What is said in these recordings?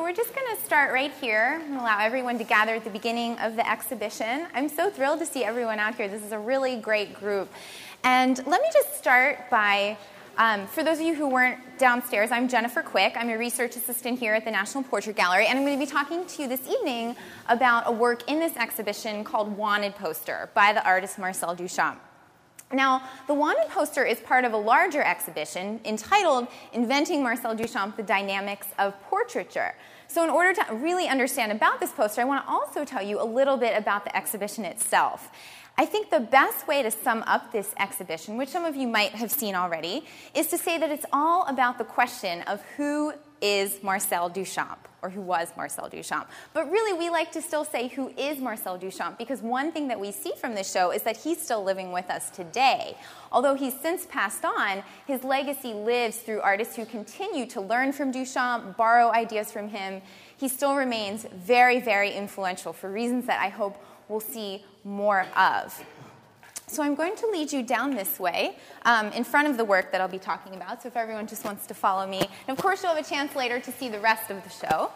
so we're just going to start right here and allow everyone to gather at the beginning of the exhibition. I'm so thrilled to see everyone out here. This is a really great group. And let me just start by, um, for those of you who weren't downstairs, I'm Jennifer Quick. I'm a research assistant here at the National Portrait Gallery, and I'm going to be talking to you this evening about a work in this exhibition called Wanted Poster by the artist Marcel Duchamp. Now, the Wanted poster is part of a larger exhibition entitled Inventing Marcel Duchamp The Dynamics of Portraiture. So, in order to really understand about this poster, I want to also tell you a little bit about the exhibition itself. I think the best way to sum up this exhibition, which some of you might have seen already, is to say that it's all about the question of who is Marcel Duchamp, or who was Marcel Duchamp. But really, we like to still say who is Marcel Duchamp because one thing that we see from this show is that he's still living with us today. Although he's since passed on, his legacy lives through artists who continue to learn from Duchamp, borrow ideas from him. He still remains very, very influential for reasons that I hope we'll see more of. So I'm going to lead you down this way um, in front of the work that I'll be talking about. So if everyone just wants to follow me. And of course, you'll have a chance later to see the rest of the show.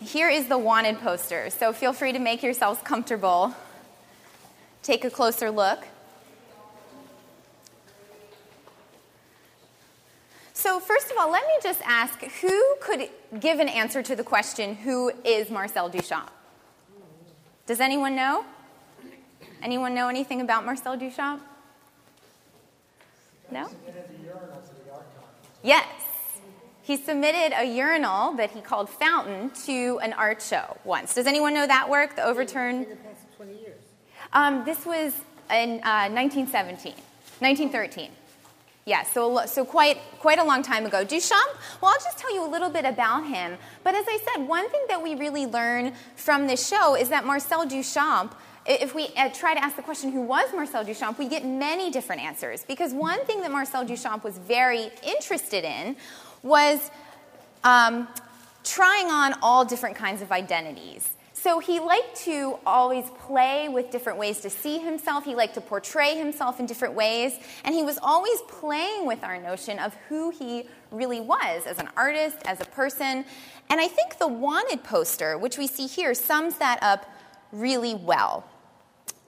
Here is the wanted poster. So feel free to make yourselves comfortable. Take a closer look. So, first of all, let me just ask who could give an answer to the question, who is Marcel Duchamp? Does anyone know? Anyone know anything about Marcel Duchamp? No? Yes. He submitted a urinal that he called Fountain to an art show once. Does anyone know that work, the overturned? Um, this was in uh, 1917, 1913. Yeah, so, so quite, quite a long time ago. Duchamp, well, I'll just tell you a little bit about him. But as I said, one thing that we really learn from this show is that Marcel Duchamp, if we uh, try to ask the question, who was Marcel Duchamp, we get many different answers. Because one thing that Marcel Duchamp was very interested in was um, trying on all different kinds of identities. So he liked to always play with different ways to see himself. He liked to portray himself in different ways. And he was always playing with our notion of who he really was as an artist, as a person. And I think the wanted poster, which we see here, sums that up really well.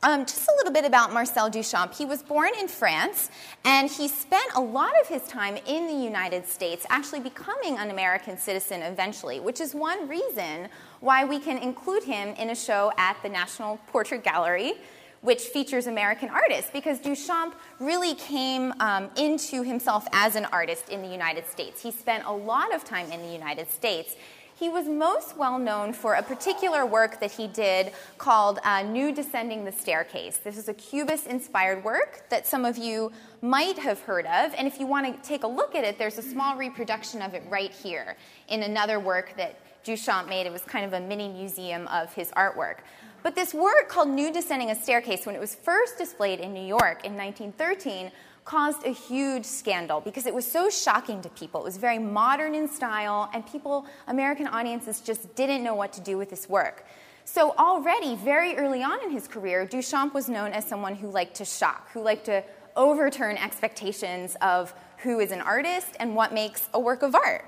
Um, just a little bit about Marcel Duchamp. He was born in France, and he spent a lot of his time in the United States, actually becoming an American citizen eventually, which is one reason why we can include him in a show at the National Portrait Gallery, which features American artists, because Duchamp really came um, into himself as an artist in the United States. He spent a lot of time in the United States, he was most well known for a particular work that he did called uh, Nude Descending the Staircase. This is a Cubist inspired work that some of you might have heard of. And if you want to take a look at it, there's a small reproduction of it right here in another work that Duchamp made. It was kind of a mini museum of his artwork. But this work called Nude Descending a Staircase, when it was first displayed in New York in 1913, caused a huge scandal because it was so shocking to people. It was very modern in style, and people, American audiences, just didn't know what to do with this work. So, already, very early on in his career, Duchamp was known as someone who liked to shock, who liked to overturn expectations of who is an artist and what makes a work of art.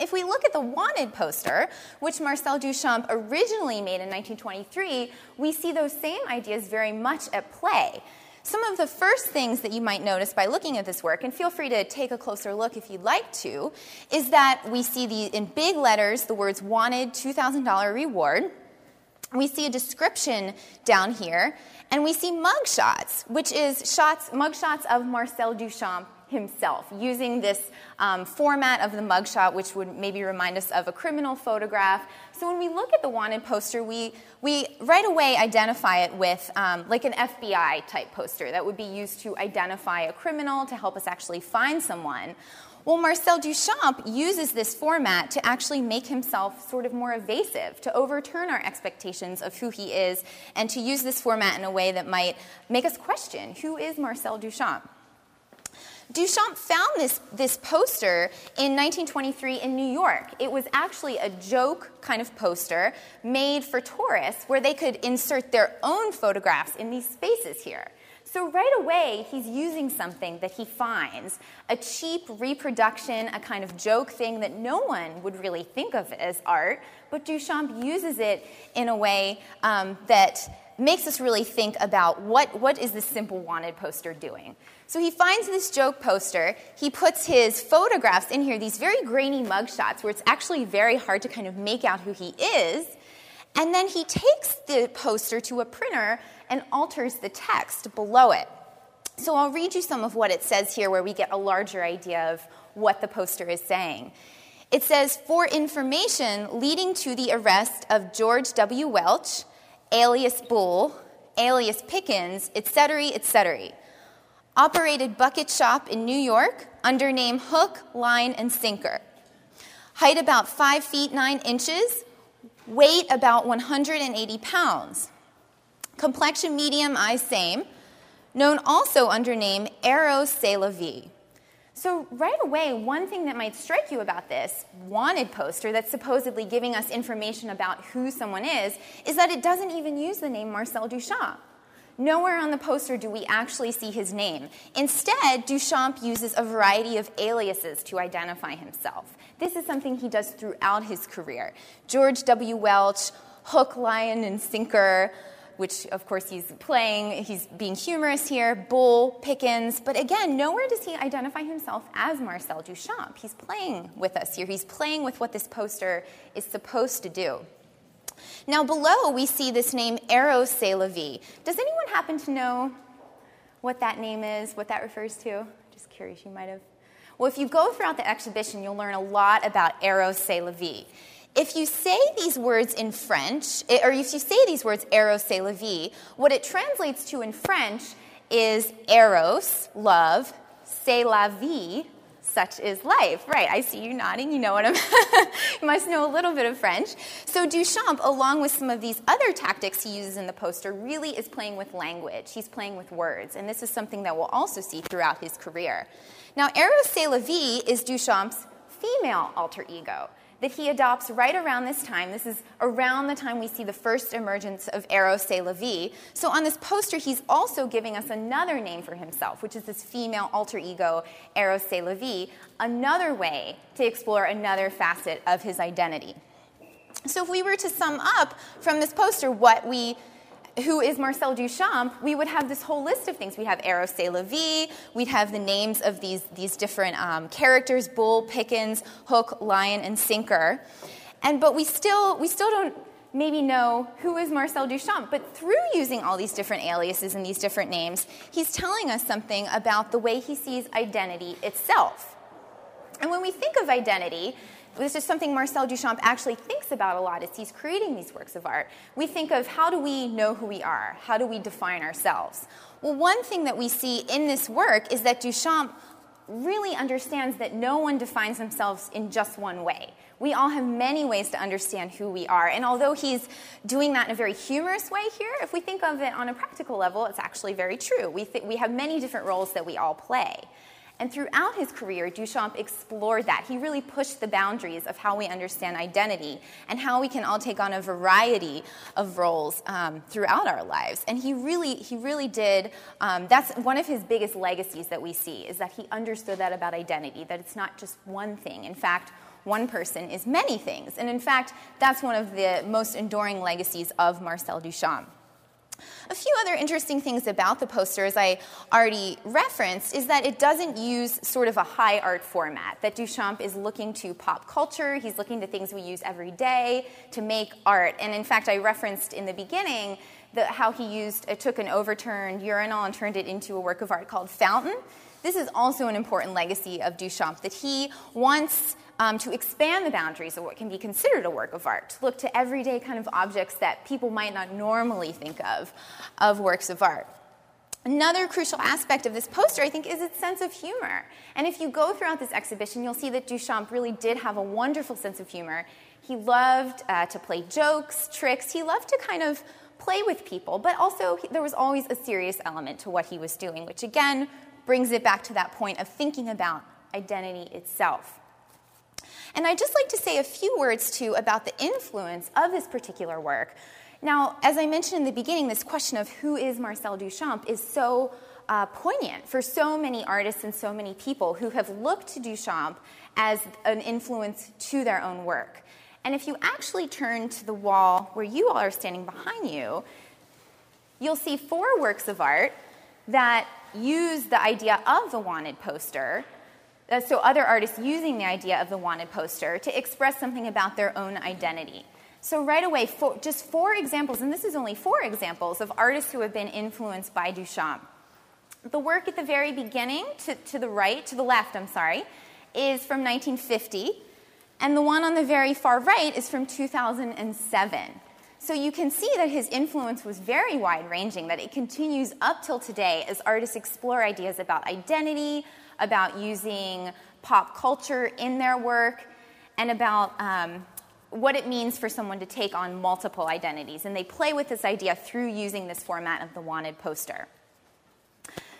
If we look at the wanted poster, which Marcel Duchamp originally made in 1923, we see those same ideas very much at play. Some of the first things that you might notice by looking at this work, and feel free to take a closer look if you'd like to, is that we see the, in big letters the words wanted $2,000 reward. We see a description down here, and we see mug shots, which is shots, mug shots of Marcel Duchamp himself, using this um, format of the mugshot, which would maybe remind us of a criminal photograph. So when we look at the wanted poster, we, we right away identify it with um, like an FBI type poster that would be used to identify a criminal to help us actually find someone. Well, Marcel Duchamp uses this format to actually make himself sort of more evasive, to overturn our expectations of who he is, and to use this format in a way that might make us question who is Marcel Duchamp? Duchamp found this, this poster in 1923 in New York. It was actually a joke kind of poster made for tourists where they could insert their own photographs in these spaces here. So, right away, he's using something that he finds a cheap reproduction, a kind of joke thing that no one would really think of as art, but Duchamp uses it in a way um, that makes us really think about what, what is this simple wanted poster doing. So he finds this joke poster. He puts his photographs in here, these very grainy mugshots where it's actually very hard to kind of make out who he is. And then he takes the poster to a printer and alters the text below it. So I'll read you some of what it says here where we get a larger idea of what the poster is saying. It says, for information leading to the arrest of George W. Welch, alias Bull, alias Pickens, etc., etc. Operated bucket shop in New York under name Hook, Line, and Sinker. Height about 5 feet 9 inches, weight about 180 pounds. Complexion medium, eyes same, known also under name Eros C'est la Vie. So, right away, one thing that might strike you about this wanted poster that's supposedly giving us information about who someone is is that it doesn't even use the name Marcel Duchamp. Nowhere on the poster do we actually see his name. Instead, Duchamp uses a variety of aliases to identify himself. This is something he does throughout his career. George W. Welch, Hook, Lion, and Sinker, which of course he's playing, he's being humorous here, Bull, Pickens, but again, nowhere does he identify himself as Marcel Duchamp. He's playing with us here, he's playing with what this poster is supposed to do. Now, below we see this name Eros la Does anyone happen to know what that name is, what that refers to? Just curious, you might have. Well, if you go throughout the exhibition, you'll learn a lot about Eros la If you say these words in French, eh, or if you say these words, eros, la what it translates to in French is eros, love, c'est la vie, such is life. Right, I see you nodding. You know what I'm. you must know a little bit of French. So Duchamp, along with some of these other tactics he uses in the poster, really is playing with language. He's playing with words, and this is something that we'll also see throughout his career. Now, Eros C'est la Vie is Duchamp's female alter ego that he adopts right around this time. This is around the time we see the first emergence of Eros la Vie. So on this poster, he's also giving us another name for himself, which is this female alter ego, Eros la Vie, another way to explore another facet of his identity. So if we were to sum up from this poster what we who is Marcel Duchamp, we would have this whole list of things. We'd have Eros C'est la Vie, we'd have the names of these, these different um, characters Bull, Pickens, Hook, Lion, and Sinker. And, but we still, we still don't maybe know who is Marcel Duchamp. But through using all these different aliases and these different names, he's telling us something about the way he sees identity itself. And when we think of identity, this is something Marcel Duchamp actually thinks about a lot as he's creating these works of art. We think of how do we know who we are? How do we define ourselves? Well, one thing that we see in this work is that Duchamp really understands that no one defines themselves in just one way. We all have many ways to understand who we are. And although he's doing that in a very humorous way here, if we think of it on a practical level, it's actually very true. We, th- we have many different roles that we all play. And throughout his career, Duchamp explored that. He really pushed the boundaries of how we understand identity and how we can all take on a variety of roles um, throughout our lives. And he really, he really did. Um, that's one of his biggest legacies that we see is that he understood that about identity, that it's not just one thing. In fact, one person is many things. And in fact, that's one of the most enduring legacies of Marcel Duchamp. A few other interesting things about the poster, as I already referenced, is that it doesn't use sort of a high art format. That Duchamp is looking to pop culture, he's looking to things we use every day to make art. And in fact, I referenced in the beginning the, how he used, uh, took an overturned urinal and turned it into a work of art called Fountain. This is also an important legacy of Duchamp, that he wants um, to expand the boundaries of what can be considered a work of art, to look to everyday kind of objects that people might not normally think of, of works of art. Another crucial aspect of this poster, I think, is its sense of humor. And if you go throughout this exhibition, you'll see that Duchamp really did have a wonderful sense of humor. He loved uh, to play jokes, tricks. He loved to kind of play with people, but also there was always a serious element to what he was doing, which again brings it back to that point of thinking about identity itself. And I'd just like to say a few words too about the influence of this particular work. Now, as I mentioned in the beginning, this question of who is Marcel Duchamp is so uh, poignant for so many artists and so many people who have looked to Duchamp as an influence to their own work. And if you actually turn to the wall where you all are standing behind you, you'll see four works of art that use the idea of the wanted poster. Uh, so, other artists using the idea of the wanted poster to express something about their own identity. So, right away, just four examples, and this is only four examples of artists who have been influenced by Duchamp. The work at the very beginning, to, to the right, to the left, I'm sorry, is from 1950, and the one on the very far right is from 2007. So you can see that his influence was very wide ranging, that it continues up till today as artists explore ideas about identity, about using pop culture in their work, and about um, what it means for someone to take on multiple identities. And they play with this idea through using this format of the wanted poster.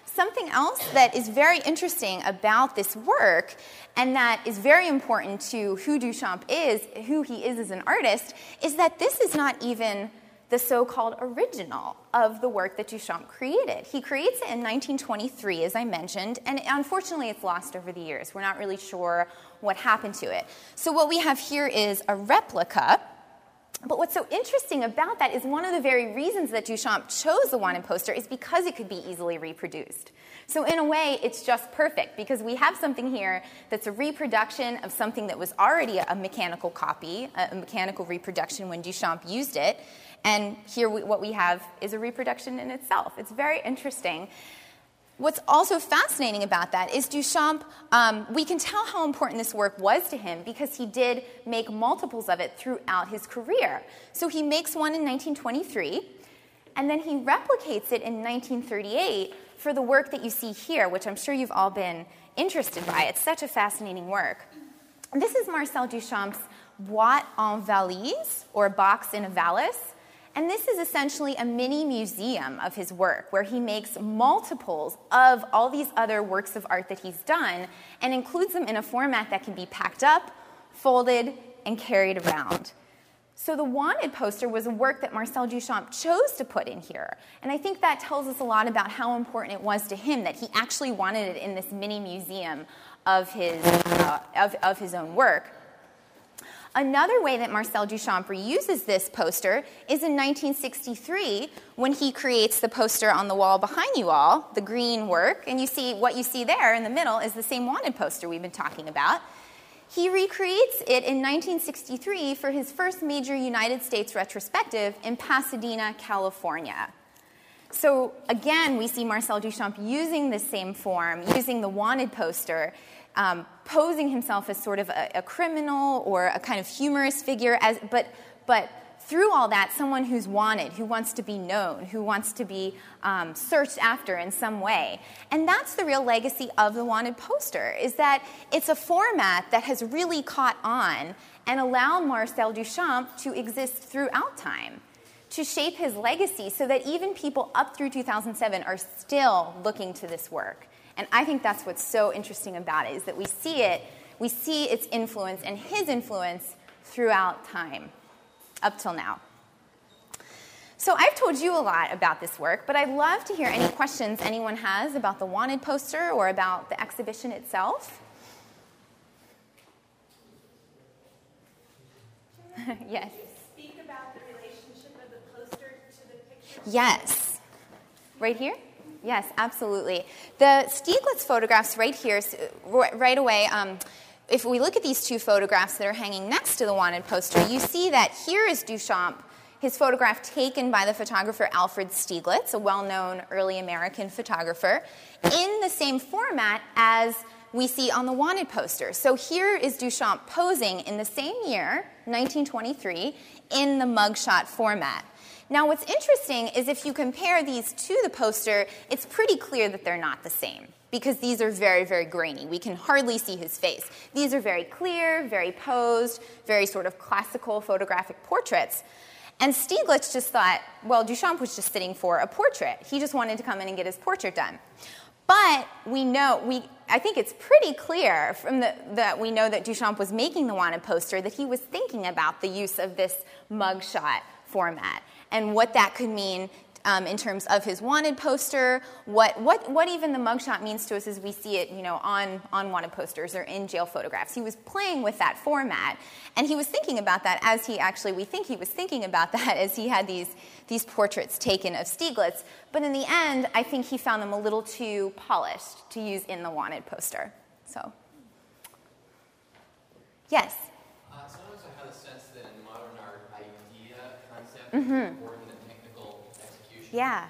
Something else that is very interesting about this work, and that is very important to who Duchamp is, who he is as an artist, is that this is not even the so called original of the work that Duchamp created. He creates it in 1923, as I mentioned, and unfortunately it's lost over the years. We're not really sure what happened to it. So, what we have here is a replica. But what's so interesting about that is one of the very reasons that Duchamp chose the wanted poster is because it could be easily reproduced. So, in a way, it's just perfect because we have something here that's a reproduction of something that was already a mechanical copy, a mechanical reproduction when Duchamp used it. And here, we, what we have is a reproduction in itself. It's very interesting. What's also fascinating about that is Duchamp, um, we can tell how important this work was to him because he did make multiples of it throughout his career. So he makes one in 1923, and then he replicates it in 1938 for the work that you see here, which I'm sure you've all been interested by. It's such a fascinating work. This is Marcel Duchamp's Boîte en valise, or box in a valise. And this is essentially a mini museum of his work where he makes multiples of all these other works of art that he's done and includes them in a format that can be packed up, folded, and carried around. So the wanted poster was a work that Marcel Duchamp chose to put in here. And I think that tells us a lot about how important it was to him that he actually wanted it in this mini museum of his, uh, of, of his own work. Another way that Marcel Duchamp reuses this poster is in 1963 when he creates the poster on the wall behind you all, the green work, and you see what you see there in the middle is the same wanted poster we've been talking about. He recreates it in 1963 for his first major United States retrospective in Pasadena, California. So again, we see Marcel Duchamp using the same form, using the wanted poster, um, posing himself as sort of a, a, criminal or a kind of humorous figure, as, but, but through all that, someone who's wanted, who wants to be known, who wants to be um, searched after in some way. And that's the real legacy of the wanted poster, is that it's a format that has really caught on and allowed Marcel Duchamp to exist throughout time to shape his legacy so that even people up through 2007 are still looking to this work. And I think that's what's so interesting about it is that we see it, we see its influence and his influence throughout time up till now. So I've told you a lot about this work, but I'd love to hear any questions anyone has about the wanted poster or about the exhibition itself. yes. Speak about the relationship of the poster to the picture. Yes. Right here? Yes, absolutely. The Stieglitz photographs right here, right away, um, if we look at these two photographs that are hanging next to the wanted poster, you see that here is Duchamp, his photograph taken by the photographer Alfred Stieglitz, a well known early American photographer, in the same format as we see on the wanted poster. So here is Duchamp posing in the same year, 1923, in the mugshot format. Now, what's interesting is if you compare these to the poster, it's pretty clear that they're not the same because these are very, very grainy. We can hardly see his face. These are very clear, very posed, very sort of classical photographic portraits. And Stieglitz just thought, well, Duchamp was just sitting for a portrait. He just wanted to come in and get his portrait done. But we know, we, I think it's pretty clear from the, that we know that Duchamp was making the wanted poster that he was thinking about the use of this mugshot format and what that could mean um, in terms of his wanted poster, what, what, what even the mugshot means to us as we see it, you know, on, on wanted posters or in jail photographs. He was playing with that format, and he was thinking about that as he actually, we think he was thinking about that as he had these, these portraits taken of Stieglitz. But in the end, I think he found them a little too polished to use in the wanted poster. So, yes? Uh, sometimes I have the sense that in modern art, idea, mm-hmm. Yeah.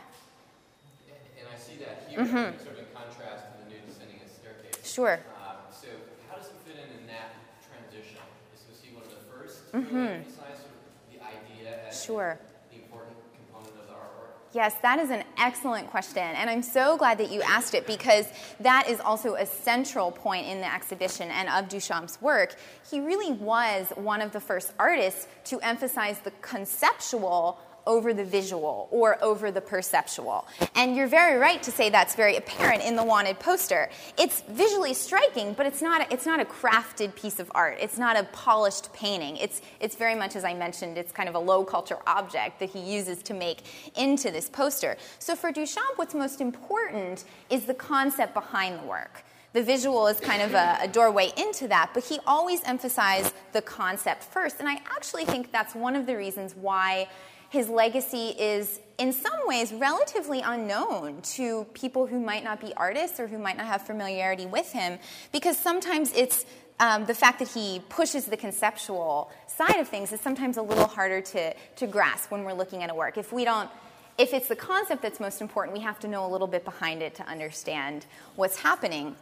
And I see that here, mm-hmm. sort of in contrast to the nude descending a staircase. Sure. Uh, so how does it fit in in that transition? Is he one of the first mm-hmm. emphasize sort of the idea as sure. the important component of the artwork? Yes, that is an excellent question, and I'm so glad that you asked it because that is also a central point in the exhibition and of Duchamp's work. He really was one of the first artists to emphasize the conceptual over the visual or over the perceptual. And you're very right to say that's very apparent in the wanted poster. It's visually striking, but it's not a, it's not a crafted piece of art. It's not a polished painting. It's it's very much as I mentioned, it's kind of a low culture object that he uses to make into this poster. So for Duchamp what's most important is the concept behind the work. The visual is kind of a, a, doorway into that, but he always emphasized the concept first. And I actually think that's one of the reasons why his legacy is in some ways relatively unknown to people who might not be artists or who might not have familiarity with him because sometimes it's um, the fact that he pushes the conceptual side of things is sometimes a little harder to, to grasp when we're looking at a work. If we don't if it's the concept that's most important, we have to know a little bit behind it to understand what's happening.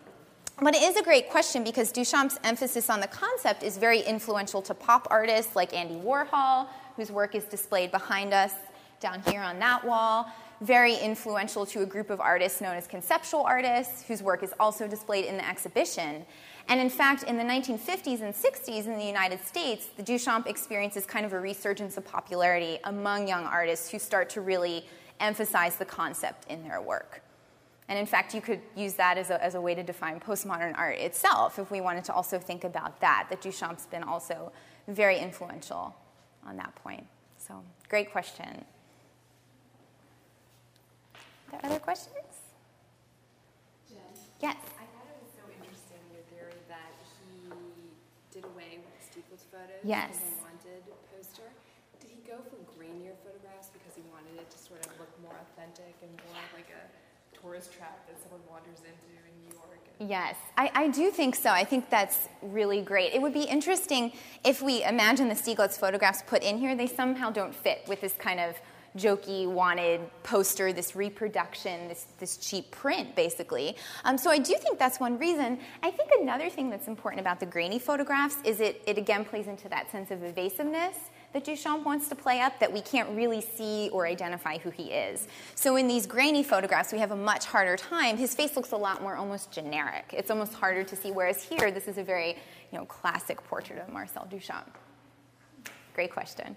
But it is a great question because Duchamp's emphasis on the concept is very influential to pop artists like Andy Warhol, whose work is displayed behind us down here on that wall. Very influential to a group of artists known as conceptual artists, whose work is also displayed in the exhibition. And in fact, in the 1950s and 60s in the United States, the Duchamp experiences kind of a resurgence of popularity among young artists who start to really emphasize the concept in their work. And in fact, you could use that as a, as a way to define postmodern art itself if we wanted to also think about that, that Duchamp's been also very influential on that point. So, great question. Are there other questions? Jen? Yes. I thought it was so interesting your theory that he did away with the Stieglitz photos yes. the wanted poster. Did he go for grainier photographs because he wanted it to sort of look more authentic and more like a tourist trap that someone wanders into in New York. Yes, I, I, do think so. I think that's really great. It would be interesting if we imagine the Stieglitz photographs put in here, they somehow don't fit with this kind of jokey, wanted poster, this reproduction, this, this cheap print, basically. Um, so I do think that's one reason. I think another thing that's important about the grainy photographs is it, it again plays into that sense of evasiveness that Duchamp wants to play up that we can't really see or identify who he is. So in these grainy photographs, we have a much harder time. His face looks a lot more almost generic. It's almost harder to see, whereas here, this is a very you know, classic portrait of Marcel Duchamp. Great question.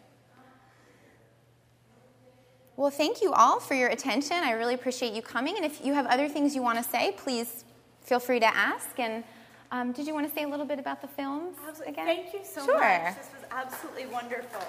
Well, thank you all for your attention. I really appreciate you coming. And if you have other things you want to say, please feel free to ask. And um, did you want to say a little bit about the films Absolutely. again? Thank you so sure. much. This was absolutely wonderful.